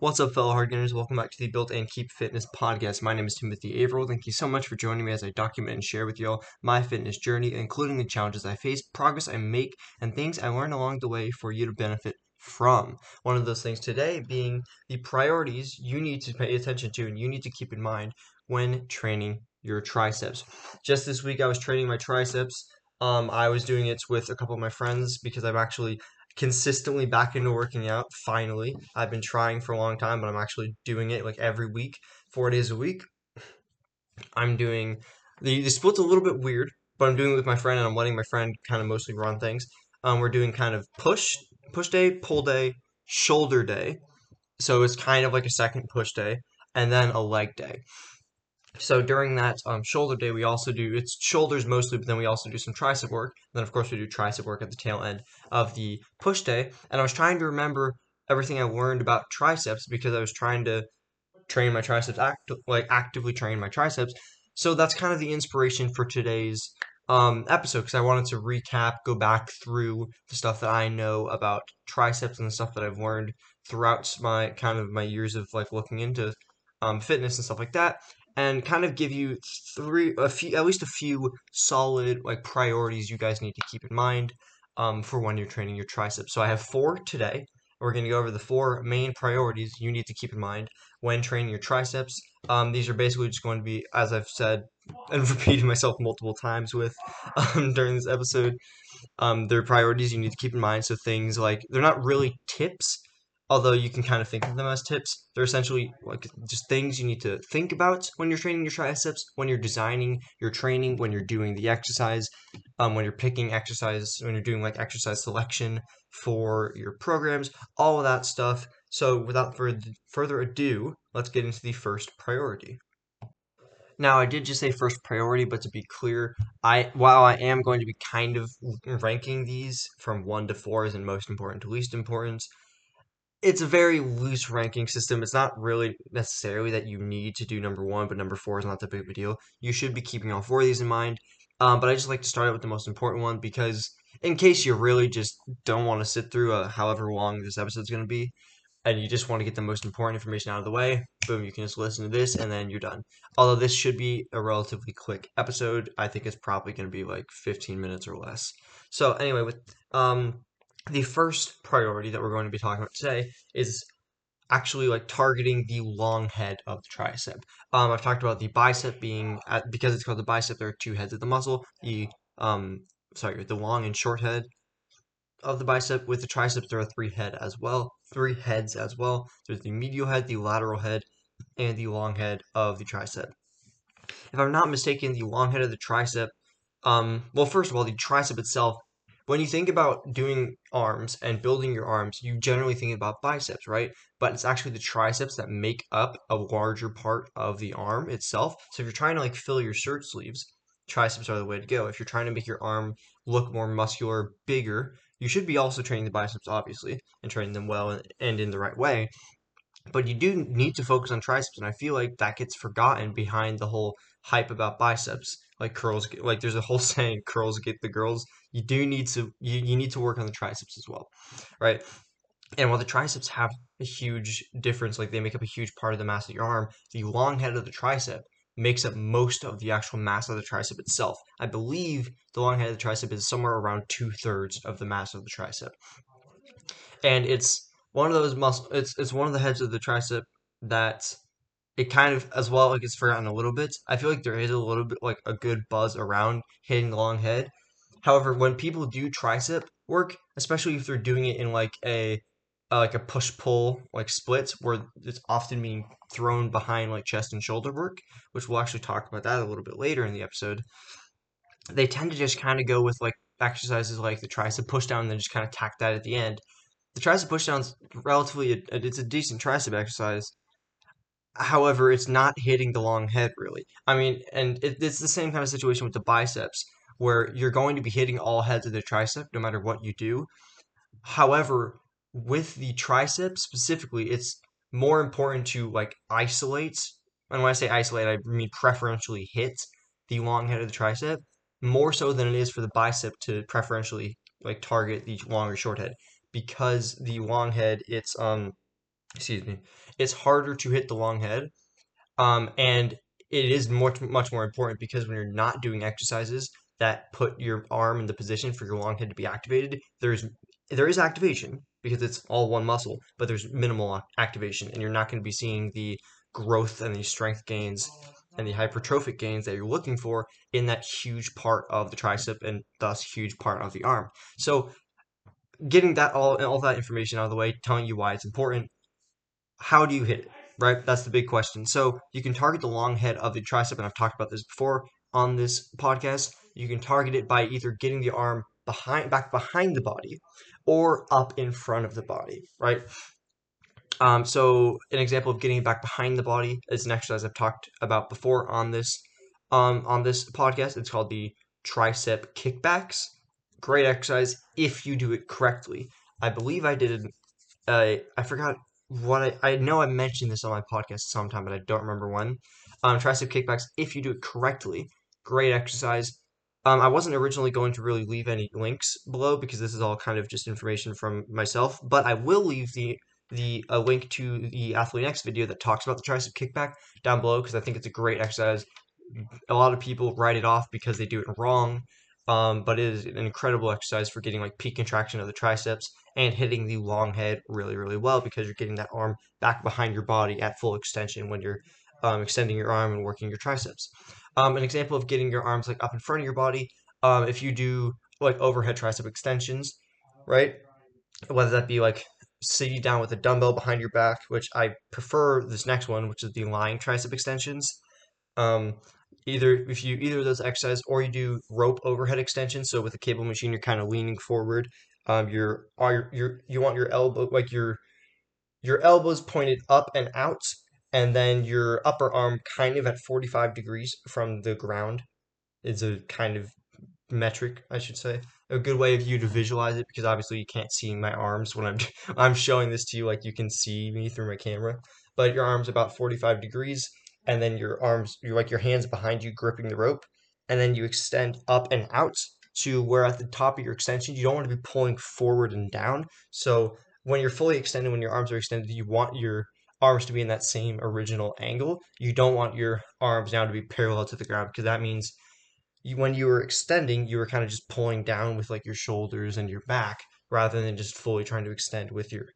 What's up, fellow hardgainers? Welcome back to the Built and Keep Fitness podcast. My name is Timothy Averill. Thank you so much for joining me as I document and share with y'all my fitness journey, including the challenges I face, progress I make, and things I learn along the way for you to benefit from. One of those things today being the priorities you need to pay attention to and you need to keep in mind when training your triceps. Just this week, I was training my triceps. Um, I was doing it with a couple of my friends because I'm actually consistently back into working out finally. I've been trying for a long time, but I'm actually doing it like every week, four days a week. I'm doing the, the split's a little bit weird, but I'm doing it with my friend and I'm letting my friend kind of mostly run things. Um, we're doing kind of push push day, pull day, shoulder day. So it's kind of like a second push day, and then a leg day. So during that um, shoulder day, we also do it's shoulders mostly, but then we also do some tricep work. And then of course we do tricep work at the tail end of the push day. And I was trying to remember everything I learned about triceps because I was trying to train my triceps, act like actively train my triceps. So that's kind of the inspiration for today's um, episode because I wanted to recap, go back through the stuff that I know about triceps and the stuff that I've learned throughout my kind of my years of like looking into um, fitness and stuff like that and kind of give you three, a few, at least a few solid like priorities you guys need to keep in mind um, for when you're training your triceps. So I have four today. We're going to go over the four main priorities you need to keep in mind when training your triceps. Um, these are basically just going to be, as I've said and repeated myself multiple times with um, during this episode, um, they're priorities you need to keep in mind. So things like they're not really tips although you can kind of think of them as tips, they're essentially like just things you need to think about when you're training your triceps, when you're designing your training, when you're doing the exercise, um, when you're picking exercise, when you're doing like exercise selection for your programs, all of that stuff. So without further ado, let's get into the first priority. Now, I did just say first priority, but to be clear, I while I am going to be kind of ranking these from one to four as in most important to least important, it's a very loose ranking system. It's not really necessarily that you need to do number one, but number four is not that big of a deal. You should be keeping all four of these in mind. Um, but I just like to start out with the most important one because in case you really just don't want to sit through a, however long this episode is going to be, and you just want to get the most important information out of the way, boom, you can just listen to this and then you're done. Although this should be a relatively quick episode, I think it's probably going to be like 15 minutes or less. So anyway, with um, the first priority that we're going to be talking about today is actually like targeting the long head of the tricep. Um, I've talked about the bicep being at, because it's called the bicep. There are two heads of the muscle. The um, sorry, the long and short head of the bicep. With the triceps, there are three head as well. Three heads as well. There's the medial head, the lateral head, and the long head of the tricep. If I'm not mistaken, the long head of the tricep. Um, well, first of all, the tricep itself when you think about doing arms and building your arms, you generally think about biceps, right? But it's actually the triceps that make up a larger part of the arm itself. So if you're trying to like fill your shirt sleeves, triceps are the way to go. If you're trying to make your arm look more muscular, bigger, you should be also training the biceps, obviously, and training them well and in the right way. But you do need to focus on triceps, and I feel like that gets forgotten behind the whole hype about biceps like curls like there's a whole saying curls get the girls. You do need to you, you need to work on the triceps as well right? And while the triceps have a huge difference like they make up a huge part of the mass of your arm the long head of the tricep makes up most of the actual mass of the tricep itself. I believe the long head of the tricep is somewhere around two-thirds of the mass of the tricep. And it's one of those muscle it's, it's one of the heads of the tricep that it kind of as well like it's forgotten a little bit. I feel like there is a little bit like a good buzz around hitting the long head. However, when people do tricep work, especially if they're doing it in like a uh, like a push pull like splits where it's often being thrown behind like chest and shoulder work, which we'll actually talk about that a little bit later in the episode. They tend to just kind of go with like exercises like the tricep push down and then just kind of tack that at the end. The tricep push down's relatively a, it's a decent tricep exercise However, it's not hitting the long head really. I mean, and it, it's the same kind of situation with the biceps, where you're going to be hitting all heads of the tricep no matter what you do. However, with the tricep specifically, it's more important to like isolate. And when I say isolate, I mean preferentially hit the long head of the tricep more so than it is for the bicep to preferentially like target the long or short head because the long head it's um excuse me, it's harder to hit the long head. Um, and it is much much more important because when you're not doing exercises that put your arm in the position for your long head to be activated, there's there is activation because it's all one muscle, but there's minimal activation, and you're not going to be seeing the growth and the strength gains and the hypertrophic gains that you're looking for in that huge part of the tricep and thus huge part of the arm. So getting that all all that information out of the way, telling you why it's important, how do you hit it? Right? That's the big question. So you can target the long head of the tricep, and I've talked about this before on this podcast. You can target it by either getting the arm behind back behind the body or up in front of the body, right? Um, so an example of getting it back behind the body is an exercise I've talked about before on this um, on this podcast. It's called the tricep kickbacks. Great exercise if you do it correctly. I believe I did. Uh, I forgot what I, I know I mentioned this on my podcast sometime, but I don't remember when. Um, tricep kickbacks if you do it correctly. Great exercise. Um, I wasn't originally going to really leave any links below because this is all kind of just information from myself, but I will leave the the a link to the Athlean-X video that talks about the tricep kickback down below because I think it's a great exercise. A lot of people write it off because they do it wrong, um, but it is an incredible exercise for getting like peak contraction of the triceps and hitting the long head really, really well because you're getting that arm back behind your body at full extension when you're um, extending your arm and working your triceps. Um, an example of getting your arms like up in front of your body, um, if you do like overhead tricep extensions, right? Whether that be like sitting down with a dumbbell behind your back, which I prefer this next one, which is the lying tricep extensions. Um, either if you either of those exercises or you do rope overhead extensions. So with a cable machine, you're kind of leaning forward. Um, your are your you want your elbow like your your elbows pointed up and out, and then your upper arm kind of at 45 degrees from the ground is a kind of metric, I should say. A good way of you to visualize it because obviously you can't see my arms when I'm I'm showing this to you like you can see me through my camera. But your arm's about 45 degrees and then your arms you're like your hands behind you gripping the rope and then you extend up and out to where at the top of your extension you don't want to be pulling forward and down. So when you're fully extended, when your arms are extended, you want your arms to be in that same original angle. You don't want your arms now to be parallel to the ground because that means you, when you were extending, you were kind of just pulling down with like your shoulders and your back rather than just fully trying to extend with your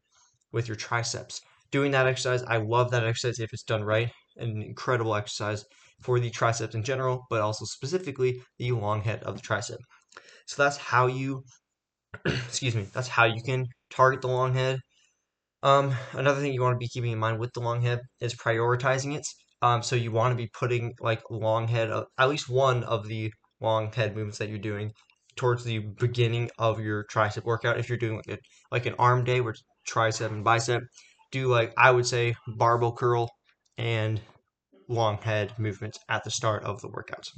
with your triceps. Doing that exercise, I love that exercise if it's done right. An incredible exercise for the triceps in general, but also specifically the long head of the tricep. So that's how you excuse me, that's how you can target the long head. Um, another thing you want to be keeping in mind with the long head is prioritizing it. Um, so you want to be putting like long head, uh, at least one of the long head movements that you're doing towards the beginning of your tricep workout. If you're doing like a, like an arm day where tricep and bicep, do like I would say barbell curl and long head movements at the start of the workouts.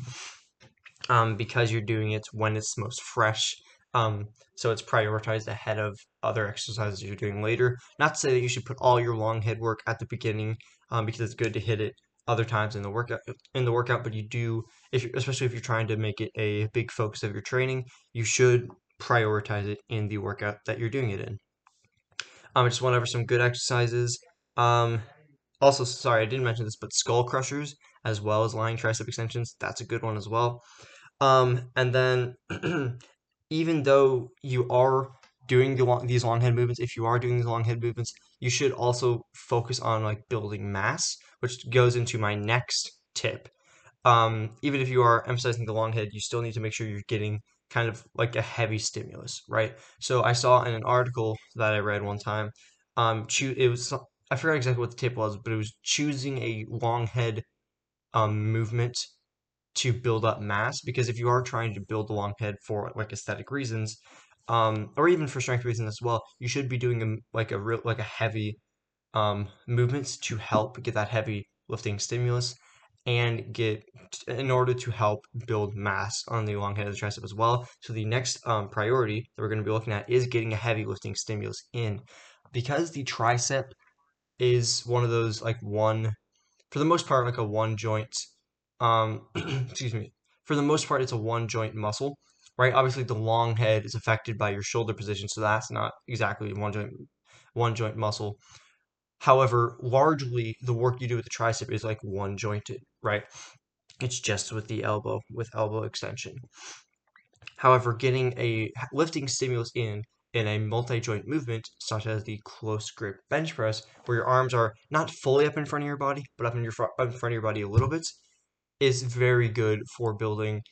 Um, because you're doing it when it's most fresh um, so it's prioritized ahead of other exercises you're doing later. Not to say that you should put all your long head work at the beginning, um, because it's good to hit it other times in the workout in the workout. But you do, if especially if you're trying to make it a big focus of your training, you should prioritize it in the workout that you're doing it in. Um, I just went over some good exercises. Um, also, sorry, I didn't mention this, but skull crushers as well as lying tricep extensions. That's a good one as well. Um, and then even though you are doing the long, these long head movements, if you are doing these long head movements, you should also focus on like building mass, which goes into my next tip. Um, even if you are emphasizing the long head, you still need to make sure you're getting kind of like a heavy stimulus, right? So I saw in an article that I read one time, um, it was I forgot exactly what the tip was, but it was choosing a long head um, movement to build up mass because if you are trying to build a long head for like aesthetic reasons um, or even for strength reasons as well you should be doing a, like a real like a heavy um, movements to help get that heavy lifting stimulus and get in order to help build mass on the long head of the tricep as well. So the next um, priority that we're going to be looking at is getting a heavy lifting stimulus in. Because the tricep is one of those like one for the most part like a one joint um, excuse me, for the most part, it's a one joint muscle, right? Obviously, the long head is affected by your shoulder position, so that's not exactly one joint one joint muscle. However, largely the work you do with the tricep is like one jointed, right? It's just with the elbow, with elbow extension. However, getting a lifting stimulus in in a multi-joint movement, such as the close grip bench press, where your arms are not fully up in front of your body, but up in your up in front of your body a little bit, is very good for building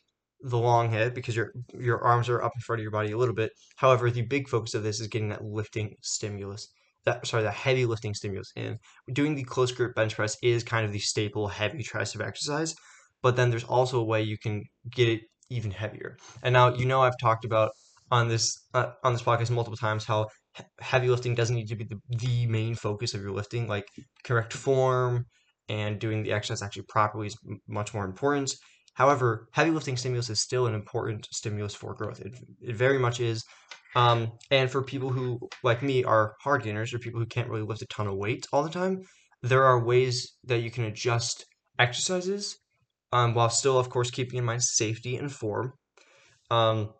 the long head because your your arms are up in front of your body a little bit. However, the big focus of this is getting that lifting stimulus. That sorry, that heavy lifting stimulus in. Doing the close grip bench press is kind of the staple heavy tricep exercise, but then there's also a way you can get it even heavier. And now you know I've talked about on this uh, on this podcast multiple times how heavy lifting doesn't need to be the, the main focus of your lifting. Like correct form and doing the exercise actually properly is much more important. However, heavy lifting stimulus is still an important stimulus for growth. It, it very much is. Um, and for people who, like me, are hard gainers or people who can't really lift a ton of weight all the time, there are ways that you can adjust exercises um, while still, of course, keeping in mind safety and form. Um,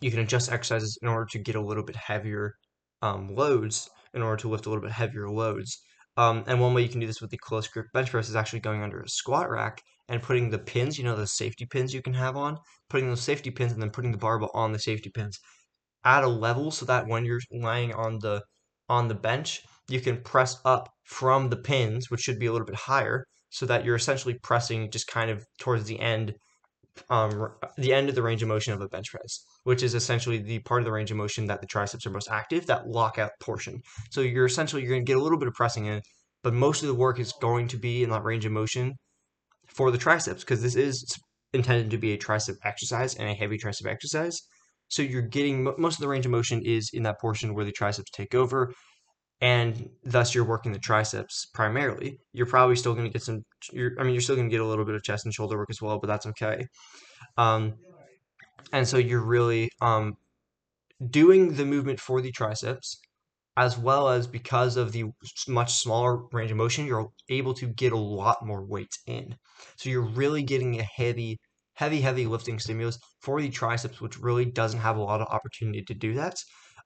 you can adjust exercises in order to get a little bit heavier um, loads, in order to lift a little bit heavier loads. Um, and one way you can do this with the close grip bench press is actually going under a squat rack and putting the pins, you know, those safety pins you can have on, putting those safety pins and then putting the barbell on the safety pins at a level so that when you're lying on the on the bench, you can press up from the pins, which should be a little bit higher, so that you're essentially pressing just kind of towards the end um, the end of the range of motion of a bench press, which is essentially the part of the range of motion that the triceps are most active, that lockout portion. So you're essentially you're going to get a little bit of pressing in, but most of the work is going to be in that range of motion for the triceps because this is intended to be a tricep exercise and a heavy tricep exercise. So you're getting most of the range of motion is in that portion where the triceps take over, and thus you're working the triceps primarily. You're probably still going to get some. I mean, you're still going to get a little bit of chest and shoulder work as well, but that's okay. Um, and so you're really um, doing the movement for the triceps, as well as because of the much smaller range of motion, you're able to get a lot more weight in. So you're really getting a heavy, heavy, heavy lifting stimulus for the triceps, which really doesn't have a lot of opportunity to do that.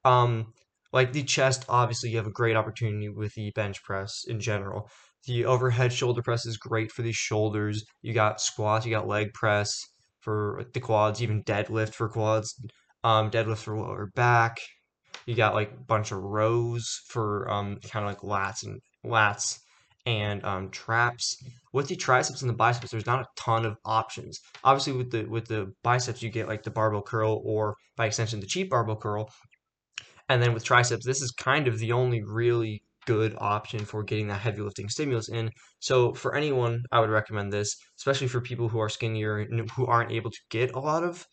Um, like the chest, obviously, you have a great opportunity with the bench press in general. The overhead shoulder press is great for the shoulders. You got squats, you got leg press for the quads, even deadlift for quads, um, deadlift for lower back. You got like a bunch of rows for um, kind of like lats and lats and um, traps. With the triceps and the biceps, there's not a ton of options. Obviously, with the with the biceps, you get like the barbell curl or by extension the cheat barbell curl. And then with triceps, this is kind of the only really good option for getting that heavy lifting stimulus in. So for anyone, I would recommend this, especially for people who are skinnier and who aren't able to get a lot of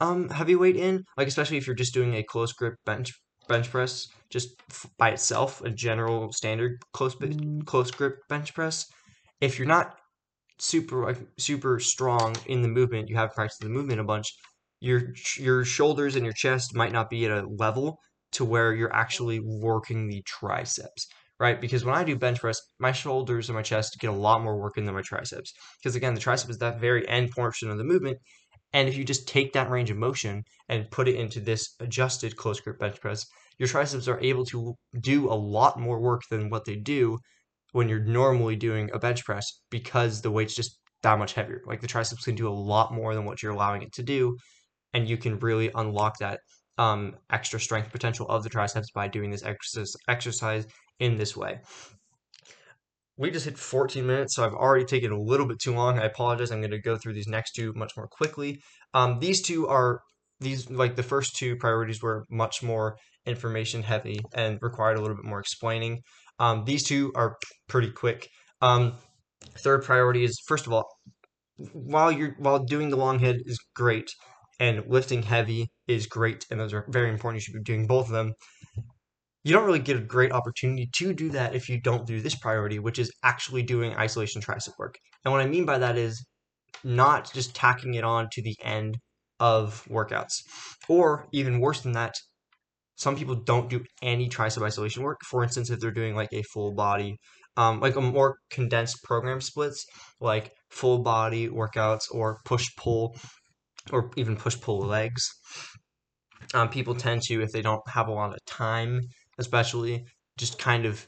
um heavyweight in, like especially if you're just doing a close grip bench bench press just by itself, a general standard close close grip bench press. If you're not super like super strong in the movement, you have practiced the movement a bunch. Your your shoulders and your chest might not be at a level to where you're mm-hmm. actually working the triceps, right? Because when I do bench press, my shoulders and my chest get a lot more work in than my triceps. Because again, the tricep is that very end portion of the movement. And if you just take that range of motion and put it into this adjusted close grip bench press, your triceps are able to do a lot more work than what they do when you're normally doing a bench press because the weight's just that much heavier. Like the triceps can do a lot more than what you're allowing it to do, and you can really unlock that um, extra strength potential of the triceps by doing this exercise, in this way. We just hit 14 minutes, so I've already taken a little bit too long. I apologize. I'm going to go through these next two much more quickly. Um, these two are these like the first two priorities were much more information heavy and required a little bit more explaining. Um, these two are pretty quick. Um, third priority is first of all, while you're while doing the long head is great and lifting heavy is great, and those are very important. You should be doing both of them. You don't really get a great opportunity to do that if you don't do this priority, which is actually doing isolation tricep work. And what I mean by that is not just tacking it on to the end of workouts. Or even worse than that, some people don't do any tricep isolation work. For instance, if they're doing like a full body, um, like a more condensed program splits, like full body workouts or push pull, or even push pull legs. Um, people tend to, if they don't have a lot of time, especially, just kind of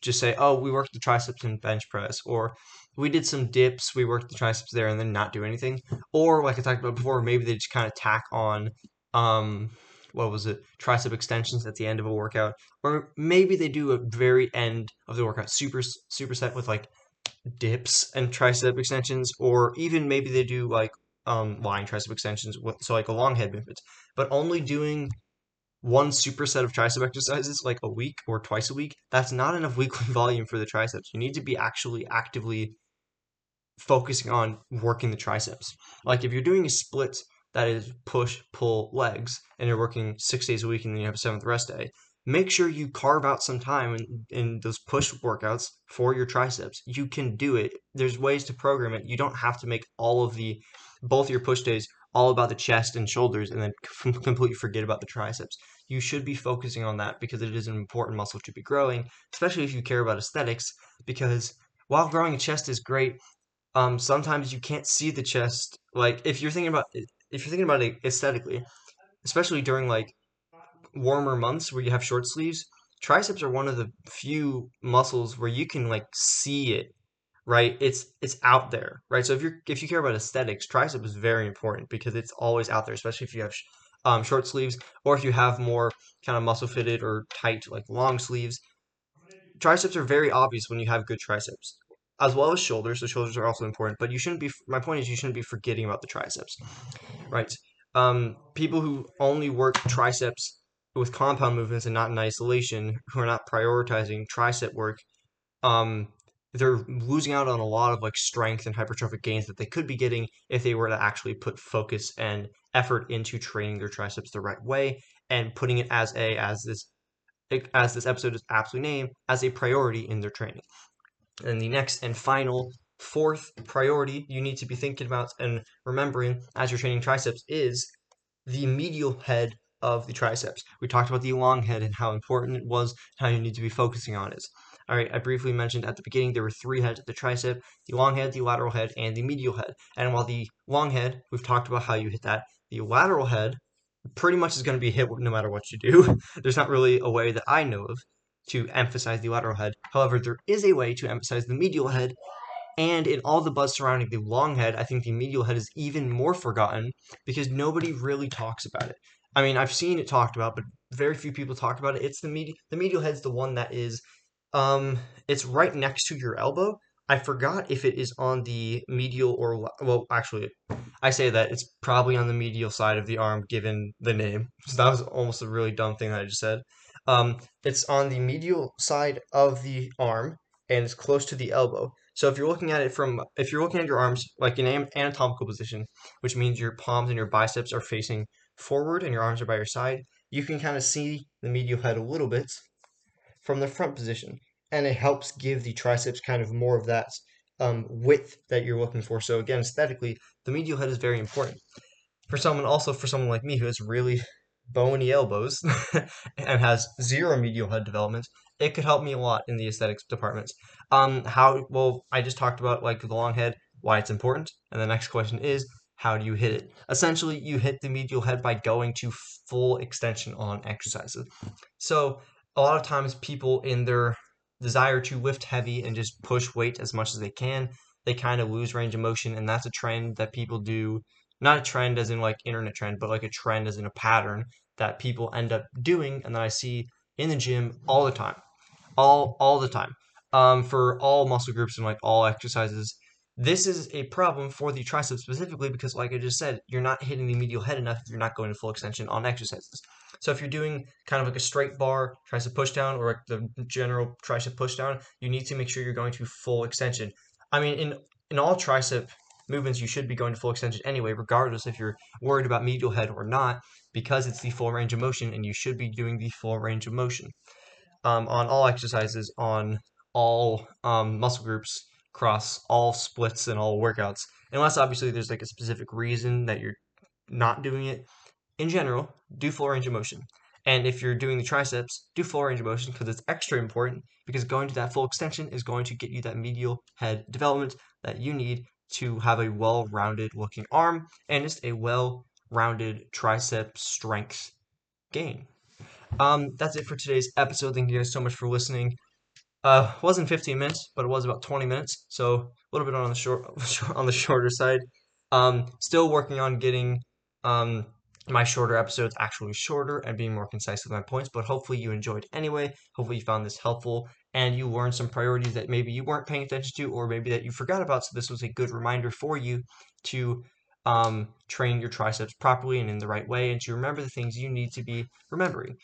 just say, oh, we worked the triceps and bench press, or we did some dips, we worked the triceps there, and then not do anything. Or like I talked about before, maybe they just kind of tack on, um, what was it, tricep extensions at the end of a workout, or maybe they do a very end of the workout super superset with like dips and tricep extensions, or even maybe they do like um lying tricep extensions, so like a long head movement, but only doing one superset of tricep exercises like a week or twice a week, that's not enough weekly volume for the triceps. You need to be actually actively focusing on working the triceps. Like if you're doing a split that is push, pull, legs, and you're working six days a week and then you have a seventh rest day, make sure you carve out some time in, in those push workouts for your triceps. You can do it. There's ways to program it. You don't have to make all of the both your push days all about the chest and shoulders and then completely forget about the triceps. You should be focusing on that because it is an important muscle to be growing, especially if you care about aesthetics. Because while growing a chest is great, um, sometimes you can't see the chest. Like if you're thinking about if you're thinking about it aesthetically, especially during like warmer months where you have short sleeves, triceps are one of the few muscles where you can like see it right? It's it's out there right? So if you're if you care about aesthetics tricep is very important because it's always out there especially if you have um, short sleeves or if you have more kind of muscle fitted or tight like long sleeves. Triceps are very obvious when you have good triceps as well as shoulders so shoulders are also important but you shouldn't be my point is you shouldn't be forgetting about the triceps right? Um, people who only work triceps with compound movements and not in isolation who are not prioritizing tricep work um, they're losing out on a lot of like strength and hypertrophic gains that they could be getting if they were to actually put focus and effort into training their triceps the right way and putting it as a as this eh, as this episode is aptly named as a priority in their training. And the next and final fourth priority you need to be thinking about and remembering as you're training triceps is the medial head of the triceps. We talked about the long head and how important it was, how you need to be focusing on it. All right, I briefly mentioned at the beginning there were three heads the tricep the long head, the lateral head, and the medial head. And while the long head, we've talked about how you hit that, the lateral head pretty much is going to be hit no matter what you do. There's not really a way that I know of to emphasize the lateral head. However, there is a way to emphasize the medial head. And in all the buzz surrounding the long head, I think the medial head is even more forgotten because nobody really talks about it. I mean, I've seen it talked about, but very few people talk about it. It's the med- the medial head's the one that is um, it's right next to your elbow. I forgot if it is on the medial or well, actually, I say that it's probably on the medial side of the arm, given the name. So that was almost a really dumb thing that I just said. Um, it's on the medial side of the arm, and it's close to the elbow. So if you're looking at it from, if you're looking at your arms like in anatomical position, which means your palms and your biceps are facing forward and your arms are by your side, you can kind of see the medial head a little bit from the front position. And it helps give the triceps kind of more of that um, width that you're looking for. So again, aesthetically, the medial head is very important. For someone, also for someone like me who has really bony elbows and has zero medial head development, it could help me a lot in the aesthetics department. Um, how, well, I just talked about like the long head, why it's important. And the next question is, how do you hit it? Essentially, you hit the medial head by going to full extension on exercises. So a lot of times people in their desire to lift heavy and just push weight as much as they can, they kind of lose range of motion. And that's a trend that people do, not a trend as in like internet trend, but like a trend as in a pattern that people end up doing and that I see in the gym all the time. All all the time. Um, for all muscle groups and like all exercises. This is a problem for the tricep specifically because, like I just said, you're not hitting the medial head enough if you're not going to full extension on exercises. So if you're doing kind of like a straight bar tricep push down or like the general tricep push down, you need to make sure you're going to full extension. I mean, in in all tricep movements, you should be going to full extension anyway, regardless if you're worried about medial head or not, because it's the full range of motion, and you should be doing the full range of motion um, on all exercises, on all um, muscle groups, across all splits and all workouts, unless obviously there's like a specific reason that you're not doing it in general, do full range of motion. And if you're doing the triceps, do full range of motion because it's extra important because going to that full extension is going to get you that medial head development that you need to have a well-rounded looking arm and just a well-rounded tricep strength gain. Um, that's it for today's episode. Thank you guys so much for listening. Uh, wasn't 15 minutes, but it was about 20 minutes, so a little bit on the short on the shorter side. Um, still working on getting um, my shorter episodes actually shorter and being more concise with my points, but hopefully you enjoyed anyway. Hopefully you found this helpful and you learned some priorities that maybe you weren't paying attention to or maybe that you forgot about. So this was a good reminder for you to um, train your triceps properly and in the right way and to remember the things you need to be remembering.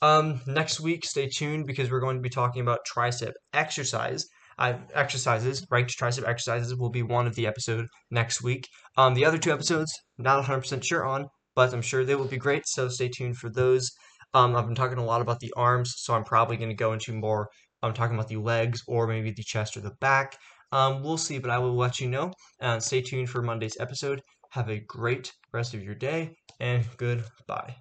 Um, next week, stay tuned because we're going to be talking about tricep exercise. Exercises, right? Tricep exercises will be one of the episode next week. Um, the other two episodes, not 100% sure on, but I'm sure they will be great. So stay tuned for those. Um, I've been talking a lot about the arms, so I'm probably going to go into more. I'm um, talking about the legs or maybe the chest or the back. Um, we'll see, but I will let you know. Stay tuned for Monday's episode. Have a great rest of your day and goodbye.